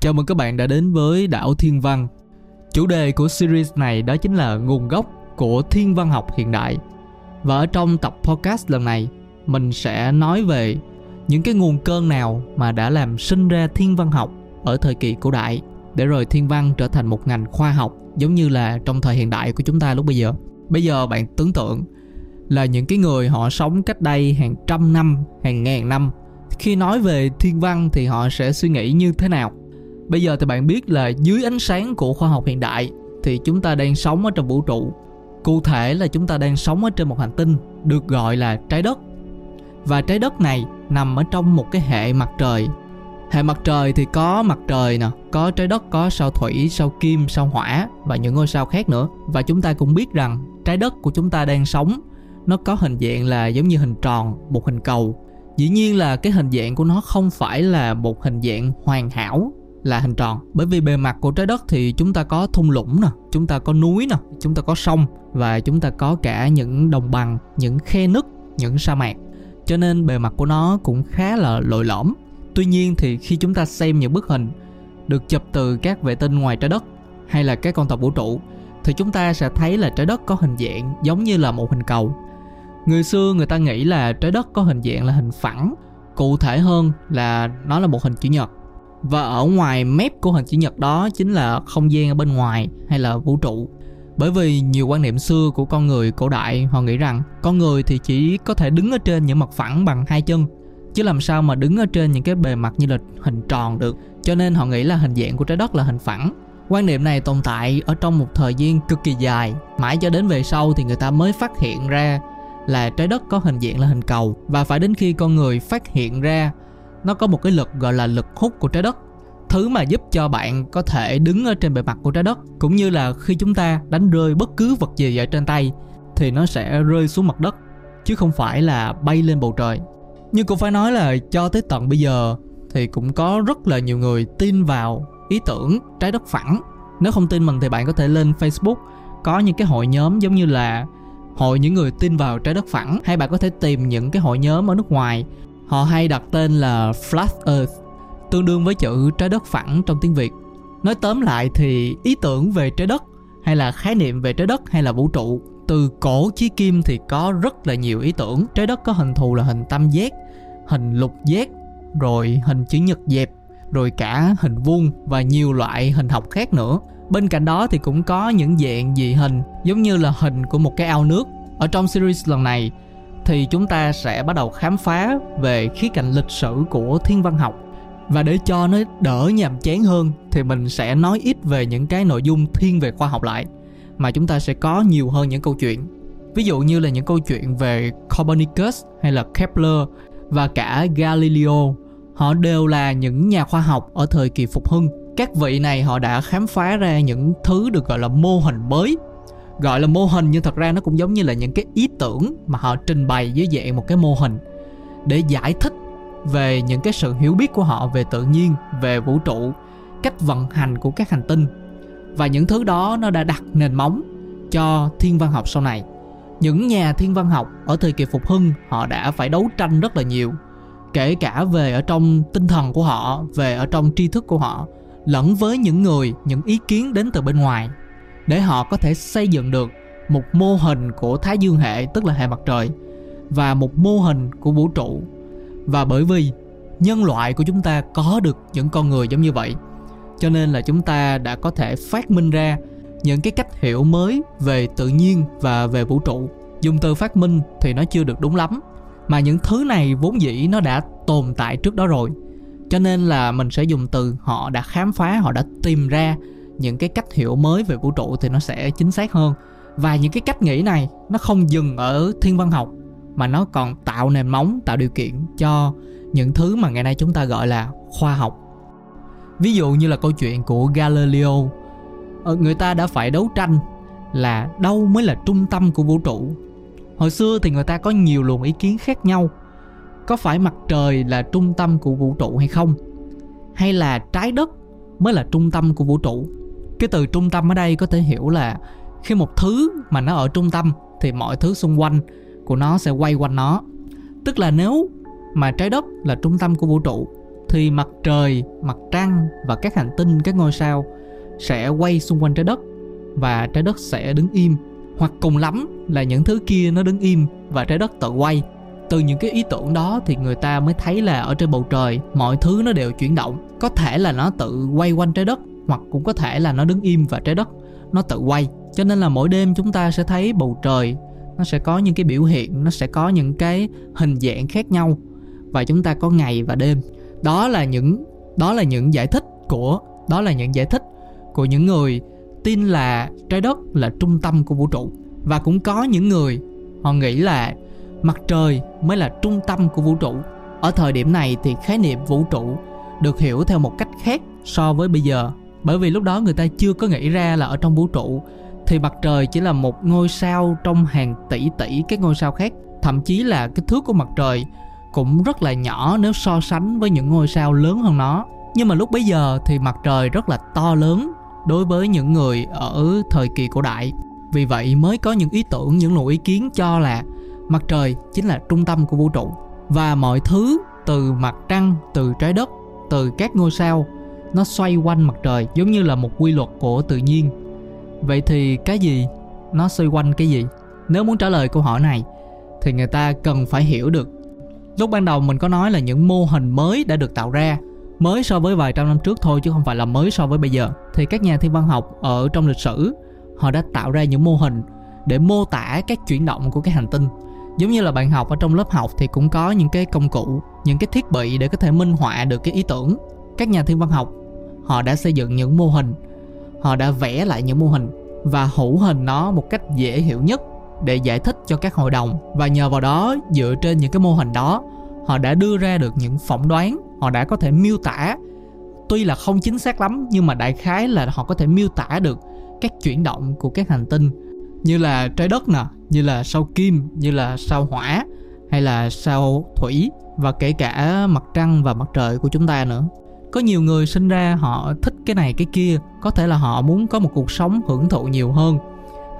Chào mừng các bạn đã đến với Đảo Thiên Văn. Chủ đề của series này đó chính là nguồn gốc của thiên văn học hiện đại. Và ở trong tập podcast lần này, mình sẽ nói về những cái nguồn cơn nào mà đã làm sinh ra thiên văn học ở thời kỳ cổ đại để rồi thiên văn trở thành một ngành khoa học giống như là trong thời hiện đại của chúng ta lúc bây giờ. Bây giờ bạn tưởng tượng là những cái người họ sống cách đây hàng trăm năm, hàng ngàn năm khi nói về thiên văn thì họ sẽ suy nghĩ như thế nào bây giờ thì bạn biết là dưới ánh sáng của khoa học hiện đại thì chúng ta đang sống ở trong vũ trụ. Cụ thể là chúng ta đang sống ở trên một hành tinh được gọi là trái đất. Và trái đất này nằm ở trong một cái hệ mặt trời. Hệ mặt trời thì có mặt trời nè, có trái đất, có sao thủy, sao kim, sao hỏa và những ngôi sao khác nữa. Và chúng ta cũng biết rằng trái đất của chúng ta đang sống, nó có hình dạng là giống như hình tròn, một hình cầu. Dĩ nhiên là cái hình dạng của nó không phải là một hình dạng hoàn hảo là hình tròn. Bởi vì bề mặt của trái đất thì chúng ta có thung lũng nè, chúng ta có núi nè, chúng ta có sông và chúng ta có cả những đồng bằng, những khe nứt, những sa mạc. Cho nên bề mặt của nó cũng khá là lồi lõm. Tuy nhiên thì khi chúng ta xem những bức hình được chụp từ các vệ tinh ngoài trái đất hay là các con tàu vũ trụ, thì chúng ta sẽ thấy là trái đất có hình dạng giống như là một hình cầu. Người xưa người ta nghĩ là trái đất có hình dạng là hình phẳng, cụ thể hơn là nó là một hình chữ nhật và ở ngoài mép của hình chữ nhật đó chính là không gian ở bên ngoài hay là vũ trụ. Bởi vì nhiều quan niệm xưa của con người cổ đại, họ nghĩ rằng con người thì chỉ có thể đứng ở trên những mặt phẳng bằng hai chân, chứ làm sao mà đứng ở trên những cái bề mặt như là hình tròn được. Cho nên họ nghĩ là hình dạng của trái đất là hình phẳng. Quan niệm này tồn tại ở trong một thời gian cực kỳ dài. Mãi cho đến về sau thì người ta mới phát hiện ra là trái đất có hình dạng là hình cầu. Và phải đến khi con người phát hiện ra nó có một cái lực gọi là lực hút của trái đất. Thứ mà giúp cho bạn có thể đứng ở trên bề mặt của trái đất, cũng như là khi chúng ta đánh rơi bất cứ vật gì ở trên tay, thì nó sẽ rơi xuống mặt đất, chứ không phải là bay lên bầu trời. Nhưng cũng phải nói là cho tới tận bây giờ, thì cũng có rất là nhiều người tin vào ý tưởng trái đất phẳng. Nếu không tin mình thì bạn có thể lên facebook, có những cái hội nhóm giống như là hội những người tin vào trái đất phẳng, hay bạn có thể tìm những cái hội nhóm ở nước ngoài họ hay đặt tên là flat earth, tương đương với chữ trái đất phẳng trong tiếng việt. Nói tóm lại thì ý tưởng về trái đất, hay là khái niệm về trái đất, hay là vũ trụ, từ cổ chí kim thì có rất là nhiều ý tưởng. Trái đất có hình thù là hình tam giác, hình lục giác, rồi hình chữ nhật dẹp, rồi cả hình vuông và nhiều loại hình học khác nữa. Bên cạnh đó thì cũng có những dạng dị hình, giống như là hình của một cái ao nước. Ở trong series lần này thì chúng ta sẽ bắt đầu khám phá về khía cạnh lịch sử của thiên văn học. Và để cho nó đỡ nhàm chán hơn, thì mình sẽ nói ít về những cái nội dung thiên về khoa học lại, mà chúng ta sẽ có nhiều hơn những câu chuyện. Ví dụ như là những câu chuyện về Copernicus hay là Kepler và cả Galileo. Họ đều là những nhà khoa học ở thời kỳ phục hưng. Các vị này họ đã khám phá ra những thứ được gọi là mô hình mới gọi là mô hình, nhưng thật ra nó cũng giống như là những cái ý tưởng mà họ trình bày dưới dạng một cái mô hình để giải thích về những cái sự hiểu biết của họ về tự nhiên, về vũ trụ, cách vận hành của các hành tinh. Và những thứ đó nó đã đặt nền móng cho thiên văn học sau này. Những nhà thiên văn học ở thời kỳ phục hưng, họ đã phải đấu tranh rất là nhiều, kể cả về ở trong tinh thần của họ, về ở trong tri thức của họ, lẫn với những người, những ý kiến đến từ bên ngoài để họ có thể xây dựng được một mô hình của thái dương hệ, tức là hệ mặt trời, và một mô hình của vũ trụ. Và bởi vì nhân loại của chúng ta có được những con người giống như vậy, cho nên là chúng ta đã có thể phát minh ra những cái cách hiểu mới về tự nhiên và về vũ trụ. Dùng từ phát minh thì nó chưa được đúng lắm, mà những thứ này vốn dĩ nó đã tồn tại trước đó rồi. Cho nên là mình sẽ dùng từ họ đã khám phá, họ đã tìm ra những cái cách hiểu mới về vũ trụ thì nó sẽ chính xác hơn. Và những cái cách nghĩ này, nó không dừng ở thiên văn học, mà nó còn tạo nền móng, tạo điều kiện cho những thứ mà ngày nay chúng ta gọi là khoa học. Ví dụ như là câu chuyện của galileo ờ, người ta đã phải đấu tranh là đâu mới là trung tâm của vũ trụ. Hồi xưa thì người ta có nhiều luồng ý kiến khác nhau, có phải mặt trời là trung tâm của vũ trụ hay không? Hay là trái đất mới là trung tâm của vũ trụ? Cái từ trung tâm ở đây có thể hiểu là khi một thứ mà nó ở trung tâm thì mọi thứ xung quanh của nó sẽ quay quanh nó. Tức là nếu mà trái đất là trung tâm của vũ trụ thì mặt trời, mặt trăng và các hành tinh, các ngôi sao sẽ quay xung quanh trái đất và trái đất sẽ đứng im. Hoặc cùng lắm là những thứ kia nó đứng im và trái đất tự quay. Từ những cái ý tưởng đó thì người ta mới thấy là ở trên bầu trời mọi thứ nó đều chuyển động. Có thể là nó tự quay quanh trái đất hoặc cũng có thể là nó đứng im và trái đất. Nó tự quay, cho nên là mỗi đêm chúng ta sẽ thấy bầu trời. Nó sẽ có những cái biểu hiện, nó sẽ có những cái hình dạng khác nhau. Và chúng ta có ngày và đêm. Đó là những, đó là những giải thích của, đó là những giải thích của những người tin là trái đất là trung tâm của vũ trụ. Và cũng có những người, họ nghĩ là mặt trời mới là trung tâm của vũ trụ. Ở thời điểm này thì khái niệm vũ trụ được hiểu theo một cách khác so với bây giờ bởi vì lúc đó người ta chưa có nghĩ ra là ở trong vũ trụ, thì mặt trời chỉ là một ngôi sao trong hàng tỷ tỷ các ngôi sao khác. Thậm chí là kích thước của mặt trời cũng rất là nhỏ nếu so sánh với những ngôi sao lớn hơn nó. Nhưng mà lúc bấy giờ thì mặt trời rất là to lớn đối với những người ở thời kỳ cổ đại. Vì vậy mới có những ý tưởng, những luồng ý kiến cho là mặt trời chính là trung tâm của vũ trụ. Và mọi thứ từ mặt trăng, từ trái đất, từ các ngôi sao nó xoay quanh mặt trời, giống như là một quy luật của tự nhiên. Vậy thì cái gì? Nó xoay quanh cái gì? Nếu muốn trả lời câu hỏi này, thì người ta cần phải hiểu được. Lúc ban đầu mình có nói là những mô hình mới đã được tạo ra, mới so với vài trăm năm trước thôi chứ không phải là mới so với bây giờ. Thì các nhà thiên văn học ở trong lịch sử, họ đã tạo ra những mô hình để mô tả các chuyển động của cái hành tinh. Giống như là bạn học ở trong lớp học thì cũng có những cái công cụ, những cái thiết bị để có thể minh họa được cái ý tưởng các nhà thiên văn học. Họ đã xây dựng những mô hình. Họ đã vẽ lại những mô hình và hữu hình nó một cách dễ hiểu nhất để giải thích cho các hội đồng. Và nhờ vào đó, dựa trên những cái mô hình đó, họ đã đưa ra được những phỏng đoán. Họ đã có thể miêu tả. Tuy là không chính xác lắm, nhưng mà đại khái là họ có thể miêu tả được các chuyển động của các hành tinh. Như là trái đất nè, như là sao kim, như là sao hỏa, hay là sao thủy, và kể cả mặt trăng và mặt trời của chúng ta nữa có nhiều người sinh ra họ thích cái này, cái kia. Có thể là họ muốn có một cuộc sống hưởng thụ nhiều hơn,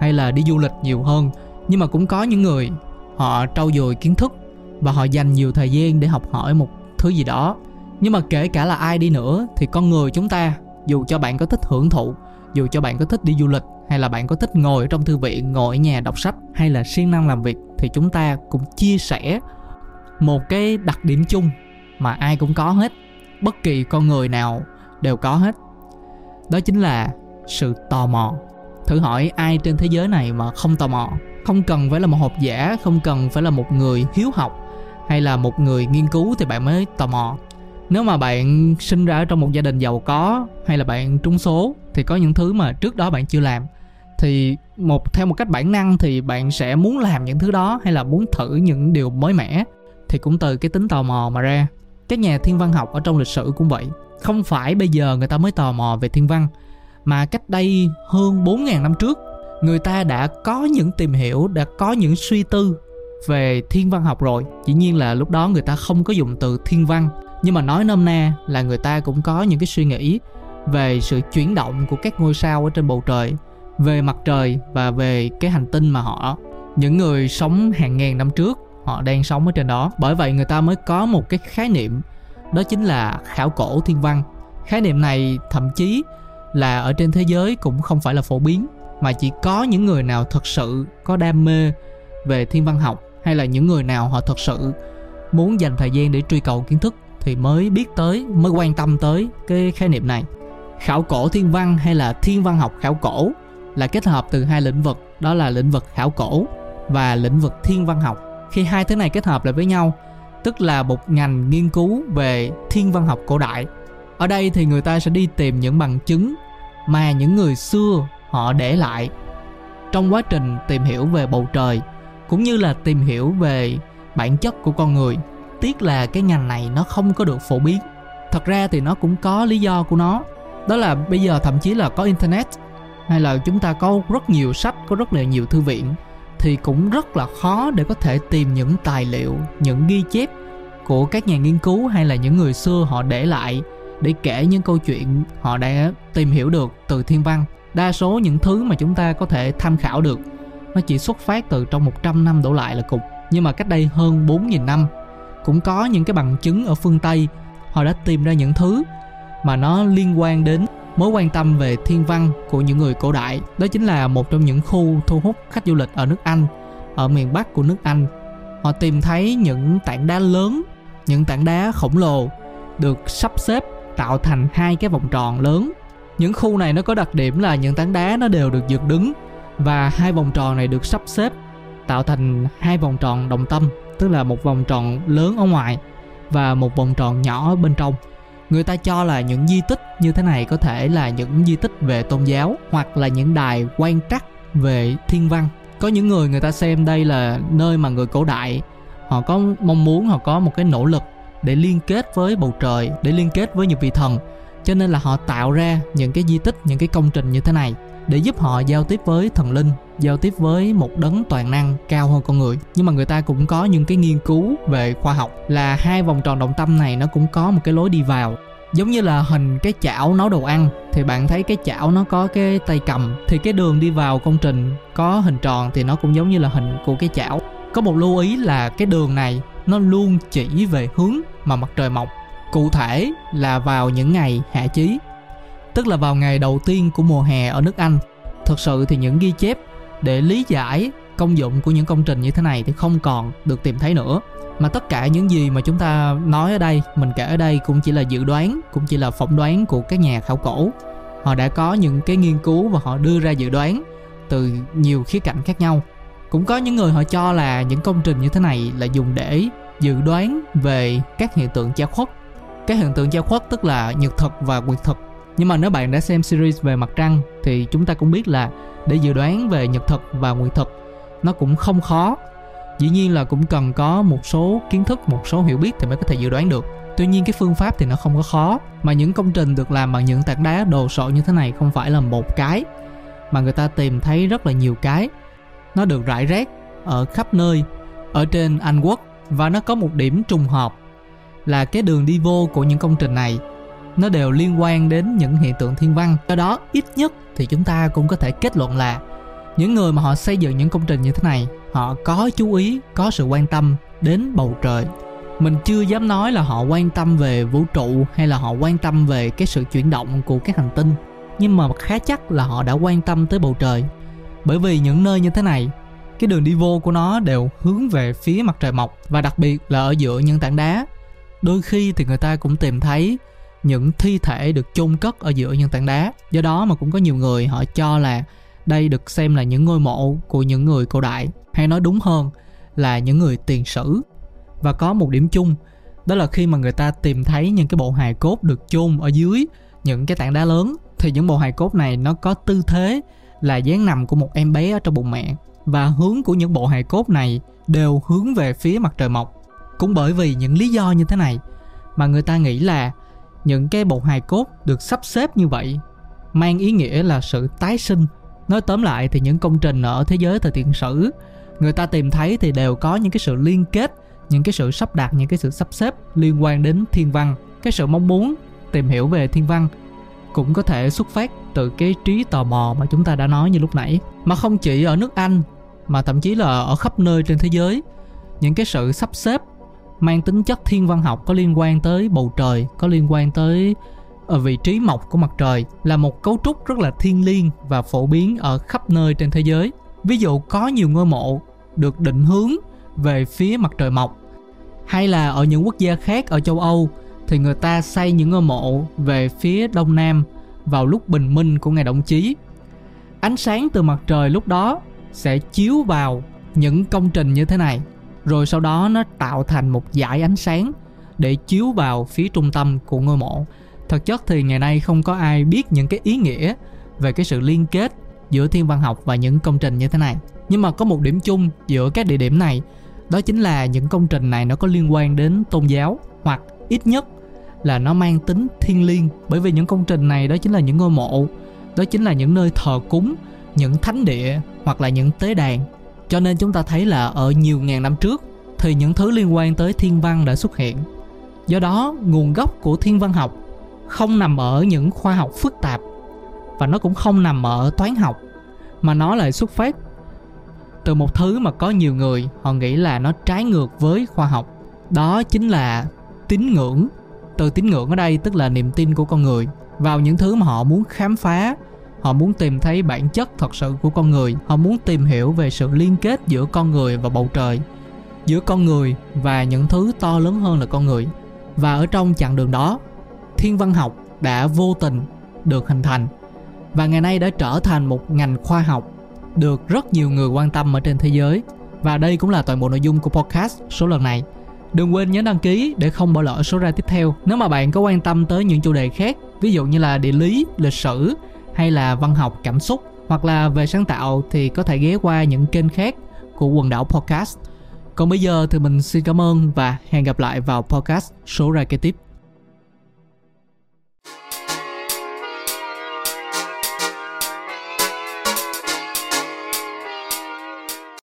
hay là đi du lịch nhiều hơn. Nhưng mà cũng có những người, họ trau dồi kiến thức và họ dành nhiều thời gian để học hỏi một thứ gì đó. Nhưng mà kể cả là ai đi nữa, thì con người chúng ta, dù cho bạn có thích hưởng thụ, dù cho bạn có thích đi du lịch, hay là bạn có thích ngồi trong thư viện, ngồi ở nhà đọc sách, hay là siêng năng làm việc, thì chúng ta cũng chia sẻ một cái đặc điểm chung mà ai cũng có hết bất kỳ con người nào đều có hết. Đó chính là sự tò mò. Thử hỏi ai trên thế giới này mà không tò mò, không cần phải là một học giả, không cần phải là một người hiếu học hay là một người nghiên cứu thì bạn mới tò mò. Nếu mà bạn sinh ra trong một gia đình giàu có hay là bạn trúng số thì có những thứ mà trước đó bạn chưa làm. Thì một, theo một cách bản năng thì bạn sẽ muốn làm những thứ đó hay là muốn thử những điều mới mẻ thì cũng từ cái tính tò mò mà ra các nhà thiên văn học ở trong lịch sử cũng vậy. Không phải bây giờ người ta mới tò mò về thiên văn, mà cách đây hơn 4.000 năm trước, người ta đã có những tìm hiểu, đã có những suy tư về thiên văn học rồi. Dĩ nhiên là lúc đó người ta không có dùng từ thiên văn, nhưng mà nói nôm na là người ta cũng có những cái suy nghĩ về sự chuyển động của các ngôi sao ở trên bầu trời, về mặt trời và về cái hành tinh mà họ. Những người sống hàng ngàn năm trước họ đang sống ở trên đó. Bởi vậy người ta mới có một cái khái niệm, đó chính là khảo cổ thiên văn. Khái niệm này thậm chí là ở trên thế giới cũng không phải là phổ biến, mà chỉ có những người nào thật sự có đam mê về thiên văn học, hay là những người nào họ thật sự muốn dành thời gian để truy cầu kiến thức thì mới biết tới, mới quan tâm tới cái khái niệm này. Khảo cổ thiên văn hay là thiên văn học khảo cổ là kết hợp từ hai lĩnh vực, đó là lĩnh vực khảo cổ và lĩnh vực thiên văn học khi hai thứ này kết hợp lại với nhau, tức là một ngành nghiên cứu về thiên văn học cổ đại. Ở đây thì người ta sẽ đi tìm những bằng chứng mà những người xưa họ để lại trong quá trình tìm hiểu về bầu trời, cũng như là tìm hiểu về bản chất của con người. Tiếc là cái ngành này nó không có được phổ biến. Thật ra thì nó cũng có lý do của nó. Đó là bây giờ thậm chí là có internet, hay là chúng ta có rất nhiều sách, có rất là nhiều thư viện thì cũng rất là khó để có thể tìm những tài liệu, những ghi chép của các nhà nghiên cứu hay là những người xưa họ để lại để kể những câu chuyện họ đã tìm hiểu được từ thiên văn. Đa số những thứ mà chúng ta có thể tham khảo được, nó chỉ xuất phát từ trong 100 năm đổ lại là cục. Nhưng mà cách đây hơn 4.000 năm, cũng có những cái bằng chứng ở phương Tây, họ đã tìm ra những thứ mà nó liên quan đến mối quan tâm về thiên văn của những người cổ đại, đó chính là một trong những khu thu hút khách du lịch ở nước anh, ở miền bắc của nước anh. Họ tìm thấy những tảng đá lớn, những tảng đá khổng lồ được sắp xếp tạo thành hai cái vòng tròn lớn. Những khu này nó có đặc điểm là những tảng đá nó đều được dựng đứng và hai vòng tròn này được sắp xếp tạo thành hai vòng tròn đồng tâm, tức là một vòng tròn lớn ở ngoài và một vòng tròn nhỏ ở bên trong người ta cho là những di tích như thế này có thể là những di tích về tôn giáo hoặc là những đài quan trắc về thiên văn. Có những người người ta xem đây là nơi mà người cổ đại, họ có mong muốn, họ có một cái nỗ lực để liên kết với bầu trời, để liên kết với những vị thần. Cho nên là họ tạo ra những cái di tích, những cái công trình như thế này để giúp họ giao tiếp với thần linh, giao tiếp với một đấng toàn năng cao hơn con người. Nhưng mà người ta cũng có những cái nghiên cứu về khoa học là hai vòng tròn động tâm này nó cũng có một cái lối đi vào. Giống như là hình cái chảo nấu đồ ăn, thì bạn thấy cái chảo nó có cái tay cầm, thì cái đường đi vào công trình có hình tròn thì nó cũng giống như là hình của cái chảo. Có một lưu ý là cái đường này nó luôn chỉ về hướng mà mặt trời mọc, cụ thể là vào những ngày hạ chí tức là vào ngày đầu tiên của mùa hè ở nước Anh. Thực sự thì những ghi chép để lý giải công dụng của những công trình như thế này thì không còn được tìm thấy nữa. Mà tất cả những gì mà chúng ta nói ở đây, mình kể ở đây cũng chỉ là dự đoán, cũng chỉ là phỏng đoán của các nhà khảo cổ. Họ đã có những cái nghiên cứu và họ đưa ra dự đoán từ nhiều khía cạnh khác nhau. Cũng có những người họ cho là những công trình như thế này là dùng để dự đoán về các hiện tượng che khuất. Các hiện tượng che khuất tức là nhật thực và quyệt thực nhưng mà nếu bạn đã xem series về mặt trăng, thì chúng ta cũng biết là để dự đoán về nhật thực và nguyệt thực, nó cũng không khó. Dĩ nhiên là cũng cần có một số kiến thức, một số hiểu biết thì mới có thể dự đoán được. Tuy nhiên cái phương pháp thì nó không có khó, mà những công trình được làm bằng những tảng đá đồ sộ như thế này không phải là một cái, mà người ta tìm thấy rất là nhiều cái. Nó được rải rác ở khắp nơi, ở trên anh quốc, và nó có một điểm trùng hợp là cái đường đi vô của những công trình này nó đều liên quan đến những hiện tượng thiên văn. Do đó, ít nhất thì chúng ta cũng có thể kết luận là những người mà họ xây dựng những công trình như thế này, họ có chú ý, có sự quan tâm đến bầu trời. Mình chưa dám nói là họ quan tâm về vũ trụ hay là họ quan tâm về cái sự chuyển động của các hành tinh, nhưng mà khá chắc là họ đã quan tâm tới bầu trời. Bởi vì những nơi như thế này, cái đường đi vô của nó đều hướng về phía mặt trời mọc, và đặc biệt là ở giữa những tảng đá. Đôi khi thì người ta cũng tìm thấy những thi thể được chôn cất ở giữa những tảng đá. Do đó mà cũng có nhiều người họ cho là đây được xem là những ngôi mộ của những người cổ đại. Hay nói đúng hơn là những người tiền sử. Và có một điểm chung, đó là khi mà người ta tìm thấy những cái bộ hài cốt được chôn ở dưới những cái tảng đá lớn, thì những bộ hài cốt này nó có tư thế là dáng nằm của một em bé ở trong bụng mẹ. Và hướng của những bộ hài cốt này đều hướng về phía mặt trời mọc. Cũng bởi vì những lý do như thế này mà người ta nghĩ là những cái bộ hài cốt được sắp xếp như vậy, mang ý nghĩa là sự tái sinh. Nói tóm lại thì những công trình ở thế giới thời tiền sử, người ta tìm thấy thì đều có những cái sự liên kết, những cái sự sắp đặt, những cái sự sắp xếp liên quan đến thiên văn. Cái sự mong muốn tìm hiểu về thiên văn cũng có thể xuất phát từ cái trí tò mò mà chúng ta đã nói như lúc nãy. Mà không chỉ ở nước anh, mà thậm chí là ở khắp nơi trên thế giới, những cái sự sắp xếp mang tính chất thiên văn học có liên quan tới bầu trời, có liên quan tới ở vị trí mọc của mặt trời là một cấu trúc rất là thiên liêng và phổ biến ở khắp nơi trên thế giới. Ví dụ, có nhiều ngôi mộ được định hướng về phía mặt trời mọc, hay là ở những quốc gia khác ở châu âu thì người ta xây những ngôi mộ về phía đông nam vào lúc bình minh của ngày động chí. Ánh sáng từ mặt trời lúc đó sẽ chiếu vào những công trình như thế này rồi sau đó nó tạo thành một dải ánh sáng để chiếu vào phía trung tâm của ngôi mộ. Thực chất thì ngày nay không có ai biết những cái ý nghĩa về cái sự liên kết giữa thiên văn học và những công trình như thế này. Nhưng mà có một điểm chung giữa các địa điểm này, đó chính là những công trình này nó có liên quan đến tôn giáo, hoặc ít nhất là nó mang tính thiêng liêng. Bởi vì những công trình này đó chính là những ngôi mộ, đó chính là những nơi thờ cúng, những thánh địa, hoặc là những tế đàn cho nên chúng ta thấy là ở nhiều ngàn năm trước, thì những thứ liên quan tới thiên văn đã xuất hiện. Do đó, nguồn gốc của thiên văn học không nằm ở những khoa học phức tạp, và nó cũng không nằm ở toán học, mà nó lại xuất phát từ một thứ mà có nhiều người họ nghĩ là nó trái ngược với khoa học. Đó chính là tín ngưỡng. Từ tín ngưỡng ở đây tức là niềm tin của con người vào những thứ mà họ muốn khám phá họ muốn tìm thấy bản chất thật sự của con người. Họ muốn tìm hiểu về sự liên kết giữa con người và bầu trời. Giữa con người và những thứ to lớn hơn là con người. Và ở trong chặng đường đó, thiên văn học đã vô tình được hình thành. Và ngày nay đã trở thành một ngành khoa học được rất nhiều người quan tâm ở trên thế giới. Và đây cũng là toàn bộ nội dung của podcast số lần này. Đừng quên nhấn đăng ký để không bỏ lỡ số ra tiếp theo. Nếu mà bạn có quan tâm tới những chủ đề khác, ví dụ như là địa lý, lịch sử hay là văn học cảm xúc, hoặc là về sáng tạo thì có thể ghé qua những kênh khác của quần đảo podcast. Còn bây giờ thì mình xin cảm ơn và hẹn gặp lại vào podcast số ra kế tiếp.